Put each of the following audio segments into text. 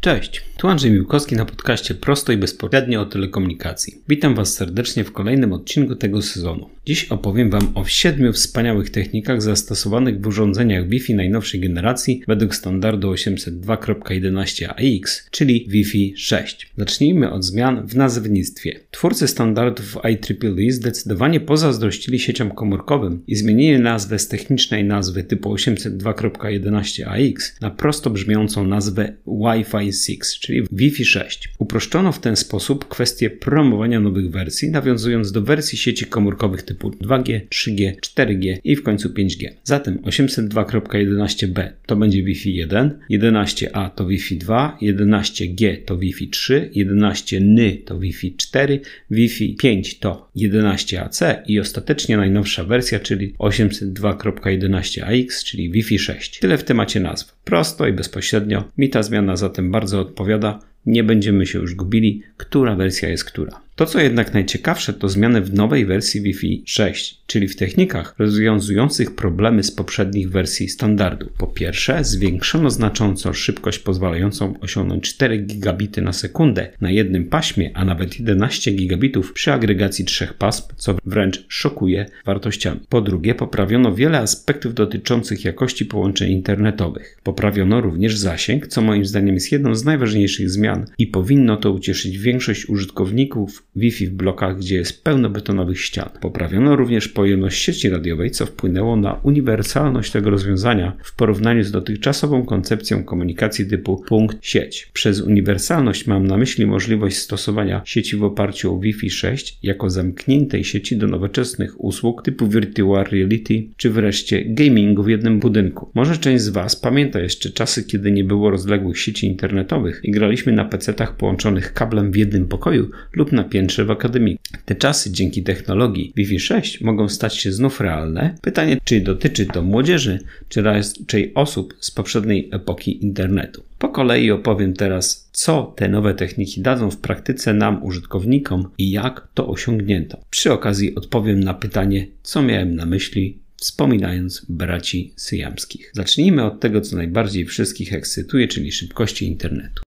Cześć, tu Andrzej Miłkowski na podcaście Prosto i Bezpośrednio o telekomunikacji. Witam Was serdecznie w kolejnym odcinku tego sezonu. Dziś opowiem Wam o siedmiu wspaniałych technikach zastosowanych w urządzeniach Wi-Fi najnowszej generacji według standardu 802.11ax, czyli Wi-Fi 6. Zacznijmy od zmian w nazewnictwie. Twórcy standardów IEEE zdecydowanie pozazdrościli sieciom komórkowym i zmienili nazwę z technicznej nazwy typu 802.11ax na prosto brzmiącą nazwę Wi-Fi 6, czyli Wi-Fi 6. Uproszczono w ten sposób kwestię promowania nowych wersji, nawiązując do wersji sieci komórkowych typu 2G, 3G, 4G i w końcu 5G. Zatem 802.11b to będzie Wi-Fi 1, 11a to Wi-Fi 2, 11G to Wi-Fi 3, 11N to Wi-Fi 4, Wi-Fi 5 to 11AC i ostatecznie najnowsza wersja, czyli 802.11ax, czyli Wi-Fi 6. Tyle w temacie nazw. Prosto i bezpośrednio. Mi ta zmiana zatem bardzo odpowiada. Nie będziemy się już gubili, która wersja jest która. To, co jednak najciekawsze, to zmiany w nowej wersji Wi-Fi 6, czyli w technikach rozwiązujących problemy z poprzednich wersji standardu. Po pierwsze, zwiększono znacząco szybkość pozwalającą osiągnąć 4 gigabity na sekundę na jednym paśmie, a nawet 11 gigabitów przy agregacji trzech pasm, co wręcz szokuje wartościami. Po drugie, poprawiono wiele aspektów dotyczących jakości połączeń internetowych. Poprawiono również zasięg, co moim zdaniem jest jedną z najważniejszych zmian i powinno to ucieszyć większość użytkowników Wi-Fi w blokach, gdzie jest pełno betonowych ścian. Poprawiono również pojemność sieci radiowej, co wpłynęło na uniwersalność tego rozwiązania w porównaniu z dotychczasową koncepcją komunikacji typu punkt-sieć. Przez uniwersalność mam na myśli możliwość stosowania sieci w oparciu o Wi-Fi 6 jako zamkniętej sieci do nowoczesnych usług typu virtual reality czy wreszcie gamingu w jednym budynku. Może część z Was pamięta jeszcze czasy, kiedy nie było rozległych sieci internetowych i graliśmy na PC-tach połączonych kablem w jednym pokoju lub na piętrze w akademii. Te czasy dzięki technologii Wi-Fi 6 mogą stać się znów realne. Pytanie, czy dotyczy to młodzieży, czy raczej osób z poprzedniej epoki internetu. Po kolei opowiem teraz, co te nowe techniki dadzą w praktyce nam, użytkownikom i jak to osiągnięto. Przy okazji odpowiem na pytanie, co miałem na myśli wspominając braci syjamskich. Zacznijmy od tego, co najbardziej wszystkich ekscytuje, czyli szybkości internetu.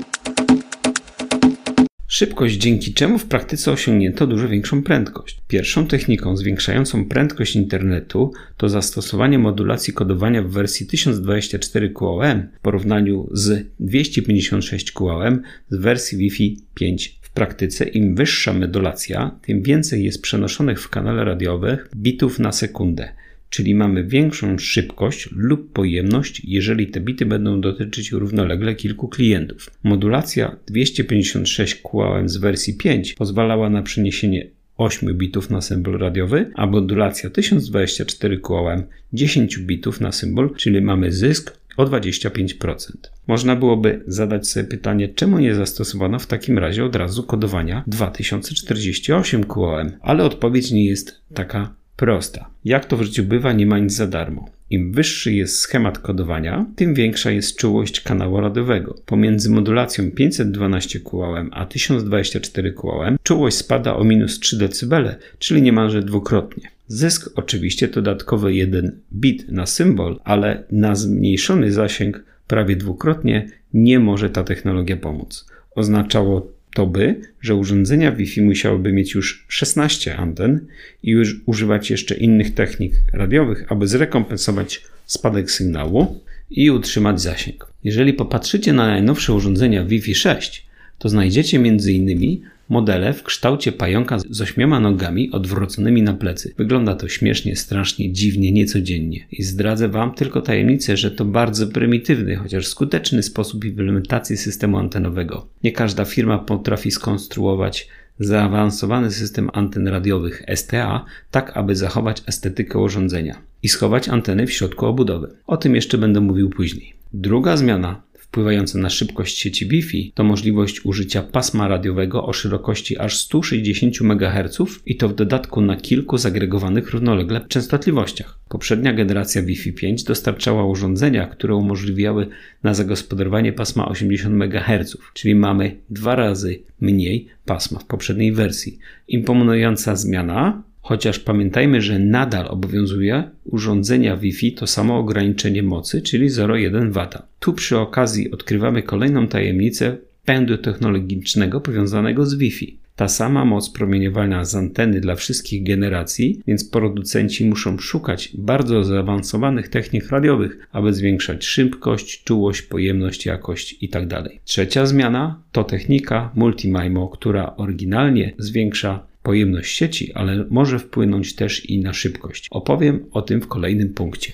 Szybkość, dzięki czemu w praktyce osiągnięto dużo większą prędkość. Pierwszą techniką zwiększającą prędkość internetu to zastosowanie modulacji kodowania w wersji 1024 QoM w porównaniu z 256 QoM z wersji Wi-Fi 5 w praktyce im wyższa modulacja, tym więcej jest przenoszonych w kanale radiowych bitów na sekundę czyli mamy większą szybkość lub pojemność, jeżeli te bity będą dotyczyć równolegle kilku klientów. Modulacja 256 QAM z wersji 5 pozwalała na przeniesienie 8 bitów na symbol radiowy, a modulacja 1024 QAM 10 bitów na symbol, czyli mamy zysk o 25%. Można byłoby zadać sobie pytanie, czemu nie zastosowano w takim razie od razu kodowania 2048 QOM, ale odpowiedź nie jest taka prosta. Jak to w życiu bywa, nie ma nic za darmo. Im wyższy jest schemat kodowania, tym większa jest czułość kanału radiowego. Pomiędzy modulacją 512 QAM a 1024 QAM czułość spada o minus 3 dB, czyli niemalże dwukrotnie. Zysk oczywiście to dodatkowy 1 bit na symbol, ale na zmniejszony zasięg prawie dwukrotnie nie może ta technologia pomóc. Oznaczało to by, że urządzenia Wi-Fi musiałyby mieć już 16 anten i już używać jeszcze innych technik radiowych, aby zrekompensować spadek sygnału i utrzymać zasięg. Jeżeli popatrzycie na najnowsze urządzenia Wi-Fi 6, to znajdziecie m.in modele w kształcie pająka z ośmioma nogami odwróconymi na plecy. Wygląda to śmiesznie, strasznie, dziwnie, niecodziennie. I zdradzę Wam tylko tajemnicę, że to bardzo prymitywny, chociaż skuteczny sposób implementacji systemu antenowego. Nie każda firma potrafi skonstruować zaawansowany system anten radiowych STA, tak aby zachować estetykę urządzenia i schować anteny w środku obudowy. O tym jeszcze będę mówił później. Druga zmiana wpływające na szybkość sieci Wi-Fi to możliwość użycia pasma radiowego o szerokości aż 160 MHz i to w dodatku na kilku zagregowanych równolegle częstotliwościach. Poprzednia generacja Wi-Fi 5 dostarczała urządzenia, które umożliwiały na zagospodarowanie pasma 80 MHz, czyli mamy dwa razy mniej pasma w poprzedniej wersji. Imponująca zmiana Chociaż pamiętajmy, że nadal obowiązuje urządzenia Wi-Fi to samo ograniczenie mocy, czyli 0,1 W. Tu przy okazji odkrywamy kolejną tajemnicę pędu technologicznego powiązanego z Wi-Fi. Ta sama moc promieniowania z anteny dla wszystkich generacji, więc producenci muszą szukać bardzo zaawansowanych technik radiowych, aby zwiększać szybkość, czułość, pojemność, jakość itd. Tak Trzecia zmiana to technika Multimimo, która oryginalnie zwiększa pojemność sieci, ale może wpłynąć też i na szybkość. Opowiem o tym w kolejnym punkcie.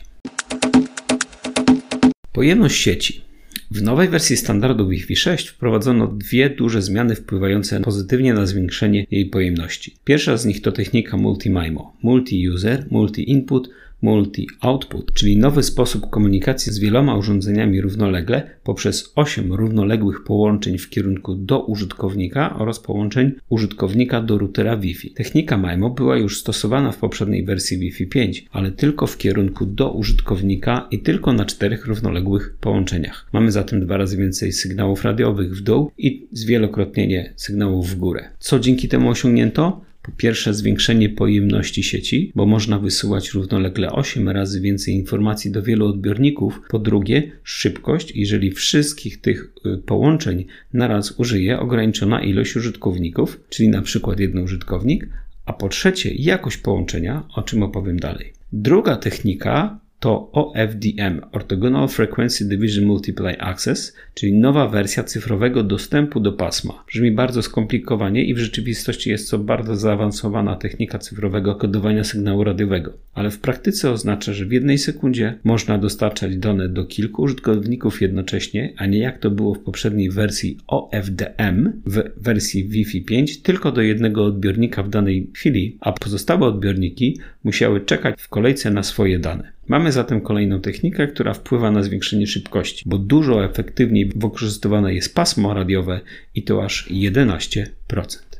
Pojemność sieci. W nowej wersji standardu Wi-Fi 6 wprowadzono dwie duże zmiany wpływające pozytywnie na zwiększenie jej pojemności. Pierwsza z nich to technika Multi-MIMO, Multi-User, Multi-Input multi-output, czyli nowy sposób komunikacji z wieloma urządzeniami równolegle poprzez 8 równoległych połączeń w kierunku do użytkownika oraz połączeń użytkownika do routera Wi-Fi. Technika MIMO była już stosowana w poprzedniej wersji Wi-Fi 5, ale tylko w kierunku do użytkownika i tylko na czterech równoległych połączeniach. Mamy zatem dwa razy więcej sygnałów radiowych w dół i zwielokrotnienie sygnałów w górę. Co dzięki temu osiągnięto? Po pierwsze, zwiększenie pojemności sieci, bo można wysyłać równolegle 8 razy więcej informacji do wielu odbiorników. Po drugie, szybkość, jeżeli wszystkich tych y, połączeń naraz użyje ograniczona ilość użytkowników, czyli na przykład jeden użytkownik. A po trzecie, jakość połączenia, o czym opowiem dalej. Druga technika to OFDM Orthogonal Frequency Division Multiply Access, czyli nowa wersja cyfrowego dostępu do pasma. Brzmi bardzo skomplikowanie i w rzeczywistości jest to bardzo zaawansowana technika cyfrowego kodowania sygnału radiowego, ale w praktyce oznacza, że w jednej sekundzie można dostarczać dane do kilku użytkowników jednocześnie, a nie jak to było w poprzedniej wersji OFDM w wersji Wi-Fi 5 tylko do jednego odbiornika w danej chwili, a pozostałe odbiorniki musiały czekać w kolejce na swoje dane. Mamy zatem kolejną technikę, która wpływa na zwiększenie szybkości, bo dużo efektywniej wykorzystywane jest pasmo radiowe i to aż 11%.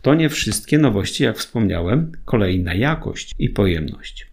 To nie wszystkie nowości, jak wspomniałem, kolei na jakość i pojemność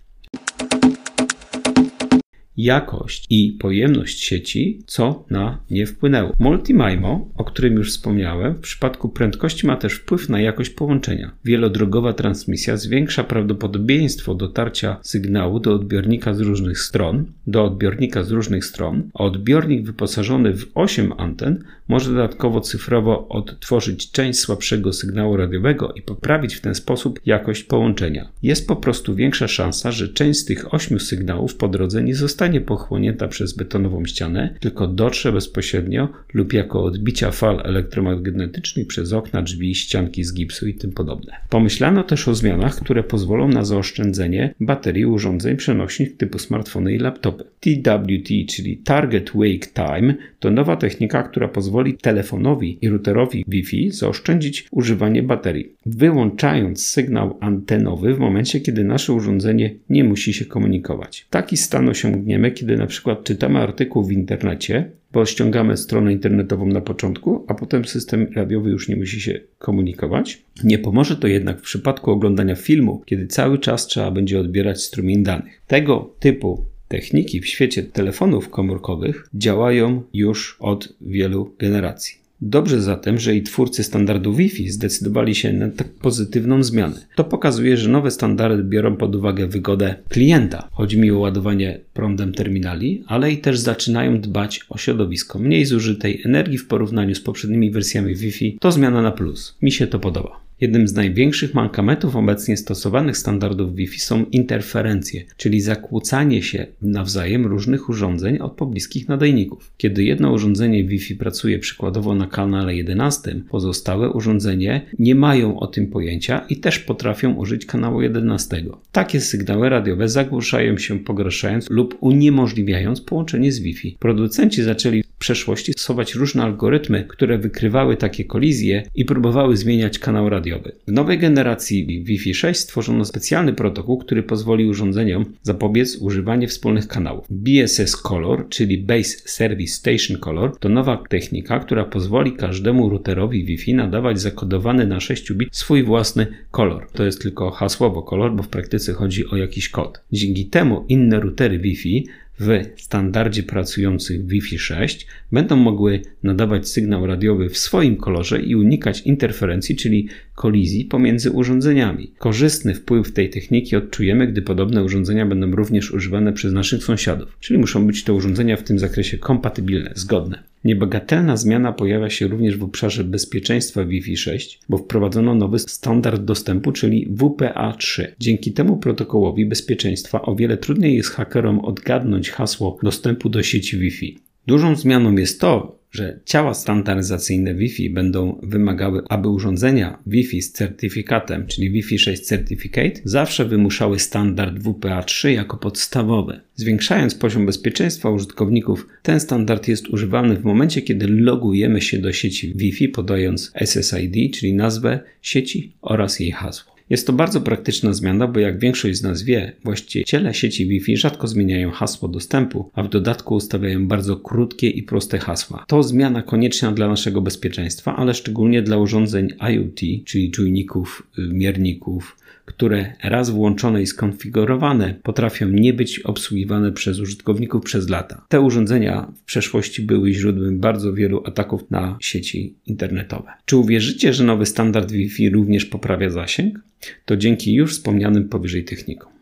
jakość i pojemność sieci, co na nie wpłynęło. MultiMIMO, o którym już wspomniałem, w przypadku prędkości ma też wpływ na jakość połączenia. Wielodrogowa transmisja zwiększa prawdopodobieństwo dotarcia sygnału do odbiornika z różnych stron, do odbiornika z różnych stron, a odbiornik wyposażony w 8 anten może dodatkowo cyfrowo odtworzyć część słabszego sygnału radiowego i poprawić w ten sposób jakość połączenia. Jest po prostu większa szansa, że część z tych 8 sygnałów po drodze nie zostanie pochłonięta przez betonową ścianę, tylko dotrze bezpośrednio lub jako odbicia fal elektromagnetycznych przez okna, drzwi, ścianki z gipsu i tym podobne. Pomyślano też o zmianach, które pozwolą na zaoszczędzenie baterii urządzeń przenośnych typu smartfony i laptopy. TWT, czyli Target Wake Time, to nowa technika, która pozwoli telefonowi i routerowi Wi-Fi zaoszczędzić używanie baterii, wyłączając sygnał antenowy w momencie, kiedy nasze urządzenie nie musi się komunikować. Taki stan osiągnięty kiedy na przykład czytamy artykuł w internecie, bo ściągamy stronę internetową na początku, a potem system radiowy już nie musi się komunikować. Nie pomoże to jednak w przypadku oglądania filmu, kiedy cały czas trzeba będzie odbierać strumień danych. Tego typu techniki w świecie telefonów komórkowych działają już od wielu generacji. Dobrze zatem, że i twórcy standardu Wi-Fi zdecydowali się na tak pozytywną zmianę. To pokazuje, że nowe standardy biorą pod uwagę wygodę klienta. Chodzi mi o ładowanie prądem terminali, ale i też zaczynają dbać o środowisko. Mniej zużytej energii w porównaniu z poprzednimi wersjami Wi-Fi to zmiana na plus. Mi się to podoba. Jednym z największych mankamentów obecnie stosowanych standardów Wi-Fi są interferencje, czyli zakłócanie się nawzajem różnych urządzeń od pobliskich nadajników. Kiedy jedno urządzenie Wi-Fi pracuje przykładowo na kanale 11, pozostałe urządzenia nie mają o tym pojęcia i też potrafią użyć kanału 11. Takie sygnały radiowe zagłuszają się pogarszając lub uniemożliwiając połączenie z Wi-Fi. Producenci zaczęli w przeszłości stosować różne algorytmy, które wykrywały takie kolizje i próbowały zmieniać kanał radiowy W nowej generacji Wi-Fi 6 stworzono specjalny protokół, który pozwoli urządzeniom zapobiec używanie wspólnych kanałów. BSS Color, czyli Base Service Station Color, to nowa technika, która pozwoli każdemu routerowi Wi-Fi nadawać zakodowany na 6 bit swój własny kolor. To jest tylko hasłowo kolor, bo w praktyce chodzi o jakiś kod. Dzięki temu inne routery Wi-Fi w standardzie pracujących Wi-Fi 6 będą mogły nadawać sygnał radiowy w swoim kolorze i unikać interferencji, czyli kolizji pomiędzy urządzeniami. Korzystny wpływ tej techniki odczujemy, gdy podobne urządzenia będą również używane przez naszych sąsiadów, czyli muszą być te urządzenia w tym zakresie kompatybilne, zgodne. Niebagatelna zmiana pojawia się również w obszarze bezpieczeństwa Wi-Fi 6, bo wprowadzono nowy standard dostępu, czyli WPA3. Dzięki temu protokołowi bezpieczeństwa o wiele trudniej jest hakerom odgadnąć hasło dostępu do sieci Wi-Fi. Dużą zmianą jest to, że ciała standaryzacyjne Wi-Fi będą wymagały, aby urządzenia Wi-Fi z certyfikatem, czyli Wi-Fi 6 Certificate, zawsze wymuszały standard WPA3 jako podstawowy. Zwiększając poziom bezpieczeństwa użytkowników, ten standard jest używany w momencie, kiedy logujemy się do sieci Wi-Fi podając SSID, czyli nazwę sieci oraz jej hasło. Jest to bardzo praktyczna zmiana, bo jak większość z nas wie, właściciele sieci Wi-Fi rzadko zmieniają hasło dostępu, a w dodatku ustawiają bardzo krótkie i proste hasła. To zmiana konieczna dla naszego bezpieczeństwa, ale szczególnie dla urządzeń IoT, czyli czujników, y, mierników, które raz włączone i skonfigurowane potrafią nie być obsługiwane przez użytkowników przez lata. Te urządzenia w przeszłości były źródłem bardzo wielu ataków na sieci internetowe. Czy uwierzycie, że nowy standard Wi-Fi również poprawia zasięg? To dzięki już wspomnianym powyżej technikom.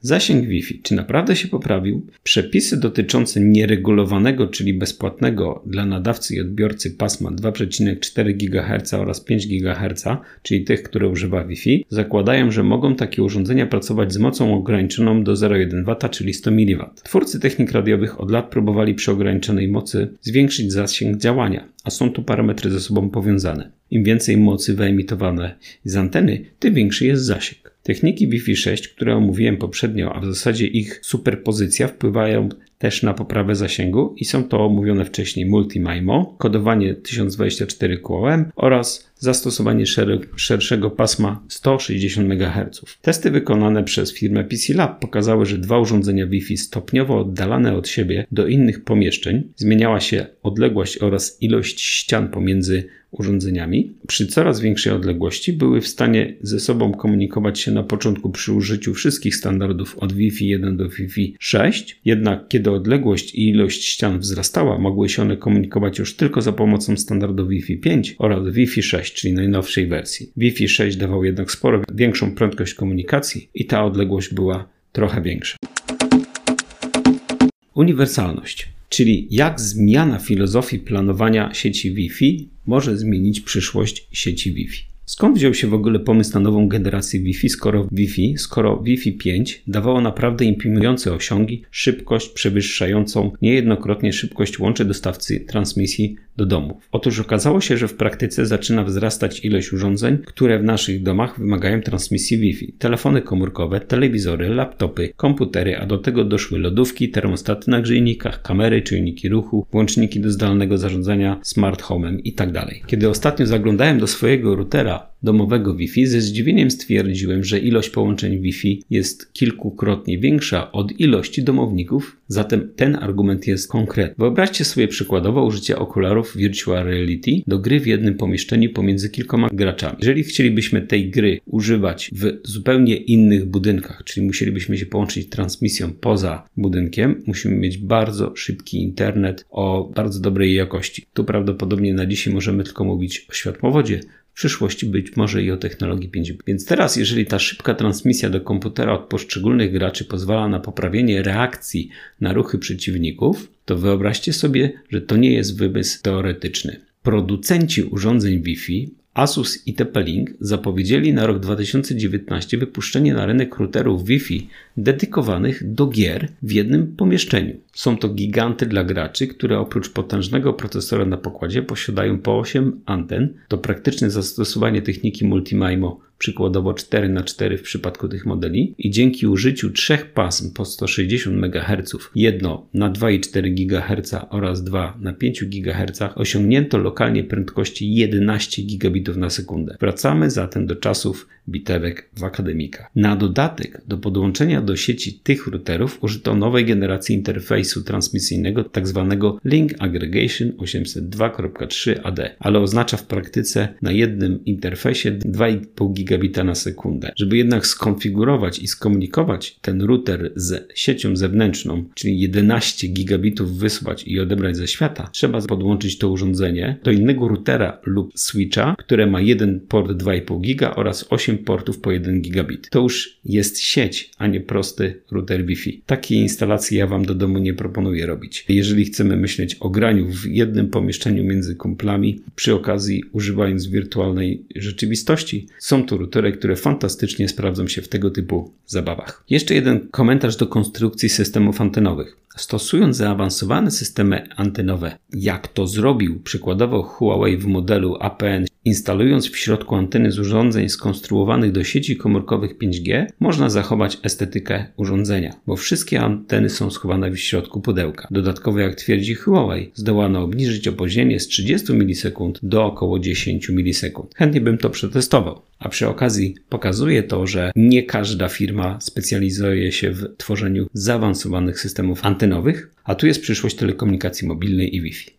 Zasięg Wi-Fi. Czy naprawdę się poprawił? Przepisy dotyczące nieregulowanego, czyli bezpłatnego dla nadawcy i odbiorcy pasma 2,4 GHz oraz 5 GHz, czyli tych, które używa Wi-Fi, zakładają, że mogą takie urządzenia pracować z mocą ograniczoną do 0,1 W, czyli 100 mW. Twórcy technik radiowych od lat próbowali przy ograniczonej mocy zwiększyć zasięg działania, a są tu parametry ze sobą powiązane. Im więcej mocy wyemitowane z anteny, tym większy jest zasięg. Techniki Wi-Fi 6, które omówiłem poprzednio, a w zasadzie ich superpozycja wpływają też na poprawę zasięgu i są to omówione wcześniej MultiMIMO, kodowanie 1024 QoM oraz zastosowanie szerszego pasma 160 MHz. Testy wykonane przez firmę PC Lab pokazały, że dwa urządzenia Wi-Fi stopniowo oddalane od siebie do innych pomieszczeń zmieniała się odległość oraz ilość ścian pomiędzy urządzeniami przy coraz większej odległości były w stanie ze sobą komunikować się na początku przy użyciu wszystkich standardów od Wi-Fi 1 do Wi-Fi 6, jednak kiedy odległość i ilość ścian wzrastała, mogły się one komunikować już tylko za pomocą standardu Wi-Fi 5 oraz Wi-Fi 6, czyli najnowszej wersji. Wi-Fi 6 dawał jednak sporo większą prędkość komunikacji i ta odległość była trochę większa. Uniwersalność czyli jak zmiana filozofii planowania sieci Wi-Fi może zmienić przyszłość sieci Wi-Fi. Skąd wziął się w ogóle pomysł na nową generację Wi-Fi, skoro Wi-Fi, skoro Wi-Fi 5 dawało naprawdę imponujące osiągi, szybkość przewyższającą niejednokrotnie szybkość łączy dostawcy transmisji do domów. Otóż okazało się, że w praktyce zaczyna wzrastać ilość urządzeń, które w naszych domach wymagają transmisji Wi-Fi. Telefony komórkowe, telewizory, laptopy, komputery, a do tego doszły lodówki, termostaty na grzejnikach, kamery, czujniki ruchu, włączniki do zdalnego zarządzania smart homem itd. Tak Kiedy ostatnio zaglądałem do swojego routera domowego Wi-Fi, ze zdziwieniem stwierdziłem, że ilość połączeń Wi-Fi jest kilkukrotnie większa od ilości domowników, zatem ten argument jest konkretny. Wyobraźcie sobie przykładowo użycie okularów Virtual Reality do gry w jednym pomieszczeniu pomiędzy kilkoma graczami. Jeżeli chcielibyśmy tej gry używać w zupełnie innych budynkach, czyli musielibyśmy się połączyć transmisją poza budynkiem, musimy mieć bardzo szybki internet o bardzo dobrej jakości. Tu prawdopodobnie na dzisiaj możemy tylko mówić o światłowodzie, przyszłości być może i o technologii 5G. Więc teraz, jeżeli ta szybka transmisja do komputera od poszczególnych graczy pozwala na poprawienie reakcji na ruchy przeciwników, to wyobraźcie sobie, że to nie jest wymysł teoretyczny. Producenci urządzeń Wi-Fi Asus i TP-Link zapowiedzieli na rok 2019 wypuszczenie na rynek routerów Wi-Fi dedykowanych do gier w jednym pomieszczeniu. Są to giganty dla graczy, które oprócz potężnego procesora na pokładzie posiadają po 8 anten. To praktyczne zastosowanie techniki Multimimo przykładowo 4 na 4 w przypadku tych modeli i dzięki użyciu trzech pasm po 160 MHz, jedno na 2,4 GHz oraz dwa na 5 GHz osiągnięto lokalnie prędkości 11 gigabitów na sekundę. Wracamy zatem do czasów bitewek w akademikach. Na dodatek do podłączenia do sieci tych routerów użyto nowej generacji interfejsu transmisyjnego tzw. Tak Link Aggregation 802.3 AD, ale oznacza w praktyce na jednym interfejsie 2,5 GHz gigabita na sekundę. Żeby jednak skonfigurować i skomunikować ten router z siecią zewnętrzną, czyli 11 gigabitów wysłać i odebrać ze świata, trzeba podłączyć to urządzenie do innego routera lub switcha, które ma jeden port 2,5 giga oraz 8 portów po 1 gigabit. To już jest sieć, a nie prosty router Wi-Fi. Takiej instalacji ja Wam do domu nie proponuję robić. Jeżeli chcemy myśleć o graniu w jednym pomieszczeniu między kumplami, przy okazji używając wirtualnej rzeczywistości, są to które fantastycznie sprawdzą się w tego typu zabawach. Jeszcze jeden komentarz do konstrukcji systemów antenowych. Stosując zaawansowane systemy antenowe, jak to zrobił przykładowo Huawei w modelu APN, instalując w środku anteny z urządzeń skonstruowanych do sieci komórkowych 5G, można zachować estetykę urządzenia, bo wszystkie anteny są schowane w środku pudełka. Dodatkowo, jak twierdzi Huawei, zdołano obniżyć opóźnienie z 30 milisekund do około 10 milisekund. Chętnie bym to przetestował. A przy okazji pokazuje to, że nie każda firma specjalizuje się w tworzeniu zaawansowanych systemów antenowych, a tu jest przyszłość telekomunikacji mobilnej i Wi-Fi.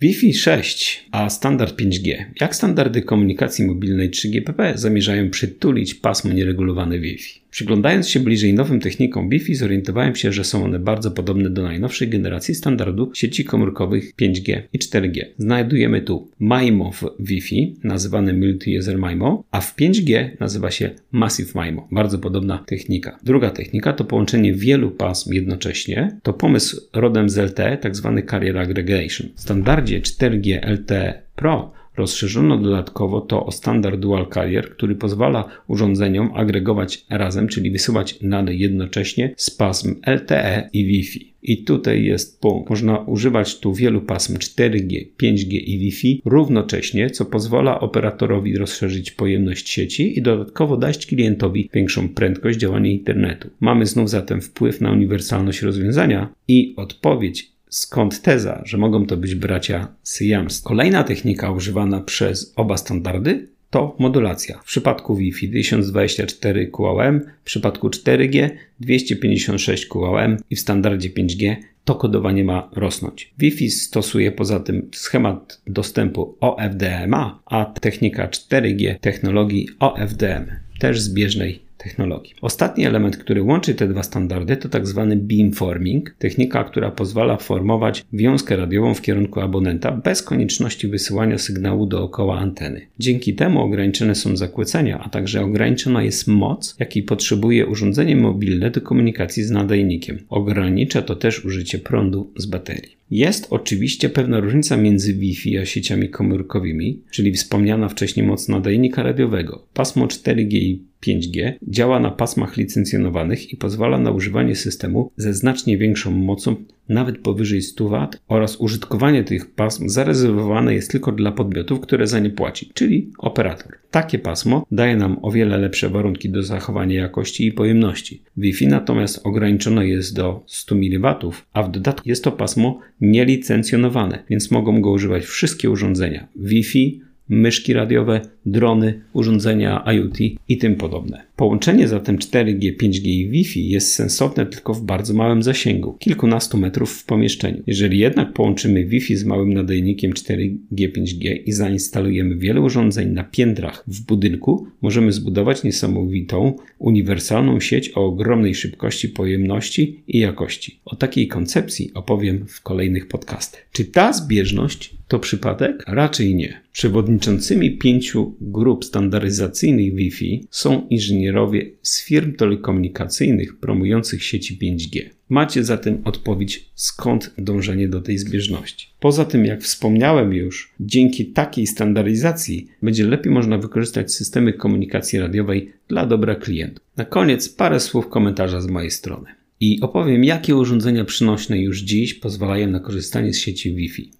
Wi-Fi 6, a standard 5G. Jak standardy komunikacji mobilnej 3GPP zamierzają przytulić pasmo nieregulowane Wi-Fi? Przyglądając się bliżej nowym technikom Wi-Fi, zorientowałem się, że są one bardzo podobne do najnowszej generacji standardu sieci komórkowych 5G i 4G. Znajdujemy tu MIMO w Wi-Fi, nazywany Multi-User MIMO, a w 5G nazywa się Massive MIMO. Bardzo podobna technika. Druga technika to połączenie wielu pasm jednocześnie. To pomysł rodem z LTE. Tak Carrier Aggregation. W standardzie 4G LTE Pro Rozszerzono dodatkowo to o standard Dual Carrier, który pozwala urządzeniom agregować razem, czyli wysyłać nade jednocześnie z pasm LTE i Wi-Fi. I tutaj jest punkt. Można używać tu wielu pasm 4G, 5G i Wi-Fi równocześnie, co pozwala operatorowi rozszerzyć pojemność sieci i dodatkowo dać klientowi większą prędkość działania internetu. Mamy znów zatem wpływ na uniwersalność rozwiązania i odpowiedź Skąd teza, że mogą to być bracia syjamscy. Kolejna technika używana przez oba standardy to modulacja. W przypadku Wi-Fi 1024 QAM, w przypadku 4G 256 QAM i w standardzie 5G to kodowanie ma rosnąć. Wi-Fi stosuje poza tym schemat dostępu OFDMA, a technika 4G technologii OFDM, też zbieżnej technologii. Ostatni element, który łączy te dwa standardy, to tak zwany beamforming, technika, która pozwala formować wiązkę radiową w kierunku abonenta bez konieczności wysyłania sygnału dookoła anteny. Dzięki temu ograniczone są zakłócenia, a także ograniczona jest moc, jakiej potrzebuje urządzenie mobilne do komunikacji z nadajnikiem. Ogranicza to też użycie prądu z baterii. Jest oczywiście pewna różnica między Wi-Fi a sieciami komórkowymi, czyli wspomniana wcześniej moc nadajnika radiowego. Pasmo 4G i 5G działa na pasmach licencjonowanych i pozwala na używanie systemu ze znacznie większą mocą nawet powyżej 100 W oraz użytkowanie tych pasm zarezerwowane jest tylko dla podmiotów, które za nie płaci, czyli operator. Takie pasmo daje nam o wiele lepsze warunki do zachowania jakości i pojemności. Wi-Fi natomiast ograniczone jest do 100 mW, a w dodatku jest to pasmo nielicencjonowane, więc mogą go używać wszystkie urządzenia Wi-Fi, myszki radiowe, drony, urządzenia IoT i tym podobne. Połączenie zatem 4G, 5G i Wi-Fi jest sensowne tylko w bardzo małym zasięgu, kilkunastu metrów w pomieszczeniu. Jeżeli jednak połączymy Wi-Fi z małym nadajnikiem 4G, 5G i zainstalujemy wiele urządzeń na piętrach w budynku, możemy zbudować niesamowitą, uniwersalną sieć o ogromnej szybkości, pojemności i jakości. O takiej koncepcji opowiem w kolejnych podcastach. Czy ta zbieżność to przypadek? Raczej nie. Przewodniczącymi pięciu grup standaryzacyjnych Wi-Fi są inżynierowie z firm telekomunikacyjnych promujących sieci 5G. Macie zatem odpowiedź, skąd dążenie do tej zbieżności. Poza tym, jak wspomniałem już, dzięki takiej standaryzacji będzie lepiej można wykorzystać systemy komunikacji radiowej dla dobra klientów. Na koniec parę słów komentarza z mojej strony. I opowiem, jakie urządzenia przynośne już dziś pozwalają na korzystanie z sieci Wi-Fi.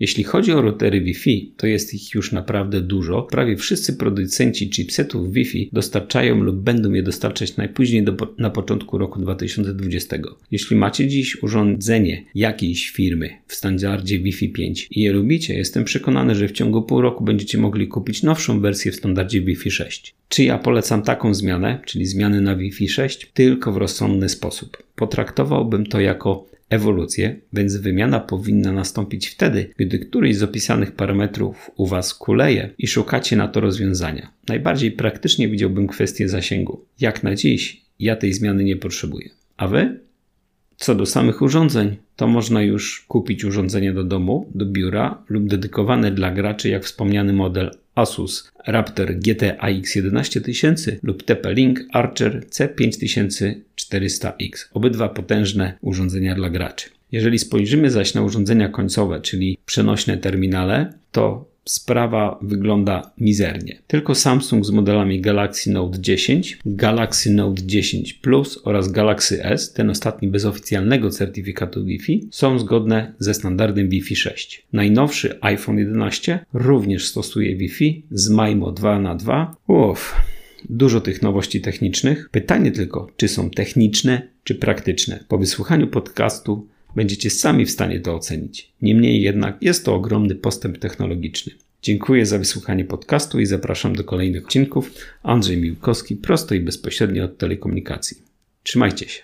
Jeśli chodzi o routery Wi-Fi, to jest ich już naprawdę dużo. Prawie wszyscy producenci chipsetów Wi-Fi dostarczają lub będą je dostarczać najpóźniej do, na początku roku 2020. Jeśli macie dziś urządzenie jakiejś firmy w standardzie Wi-Fi 5 i je lubicie, jestem przekonany, że w ciągu pół roku będziecie mogli kupić nowszą wersję w standardzie Wi-Fi 6. Czy ja polecam taką zmianę, czyli zmiany na Wi-Fi 6? Tylko w rozsądny sposób. Potraktowałbym to jako ewolucję, więc wymiana powinna nastąpić wtedy, gdy któryś z opisanych parametrów u Was kuleje i szukacie na to rozwiązania. Najbardziej praktycznie widziałbym kwestię zasięgu. Jak na dziś, ja tej zmiany nie potrzebuję. A Wy? Co do samych urządzeń, to można już kupić urządzenie do domu, do biura lub dedykowane dla graczy, jak wspomniany model Asus Raptor GT AX 11000 lub TP-Link Archer C5400X. Obydwa potężne urządzenia dla graczy. Jeżeli spojrzymy zaś na urządzenia końcowe, czyli przenośne terminale, to sprawa wygląda mizernie. Tylko Samsung z modelami Galaxy Note 10, Galaxy Note 10 Plus oraz Galaxy S, ten ostatni bez oficjalnego certyfikatu Wi-Fi, są zgodne ze standardem Wi-Fi 6. Najnowszy iPhone 11 również stosuje Wi-Fi z MIMO 2x2. Uff. Dużo tych nowości technicznych. Pytanie tylko, czy są techniczne, czy praktyczne. Po wysłuchaniu podcastu Będziecie sami w stanie to ocenić. Niemniej jednak jest to ogromny postęp technologiczny. Dziękuję za wysłuchanie podcastu i zapraszam do kolejnych odcinków. Andrzej Miłkowski, prosto i bezpośrednio od telekomunikacji. Trzymajcie się.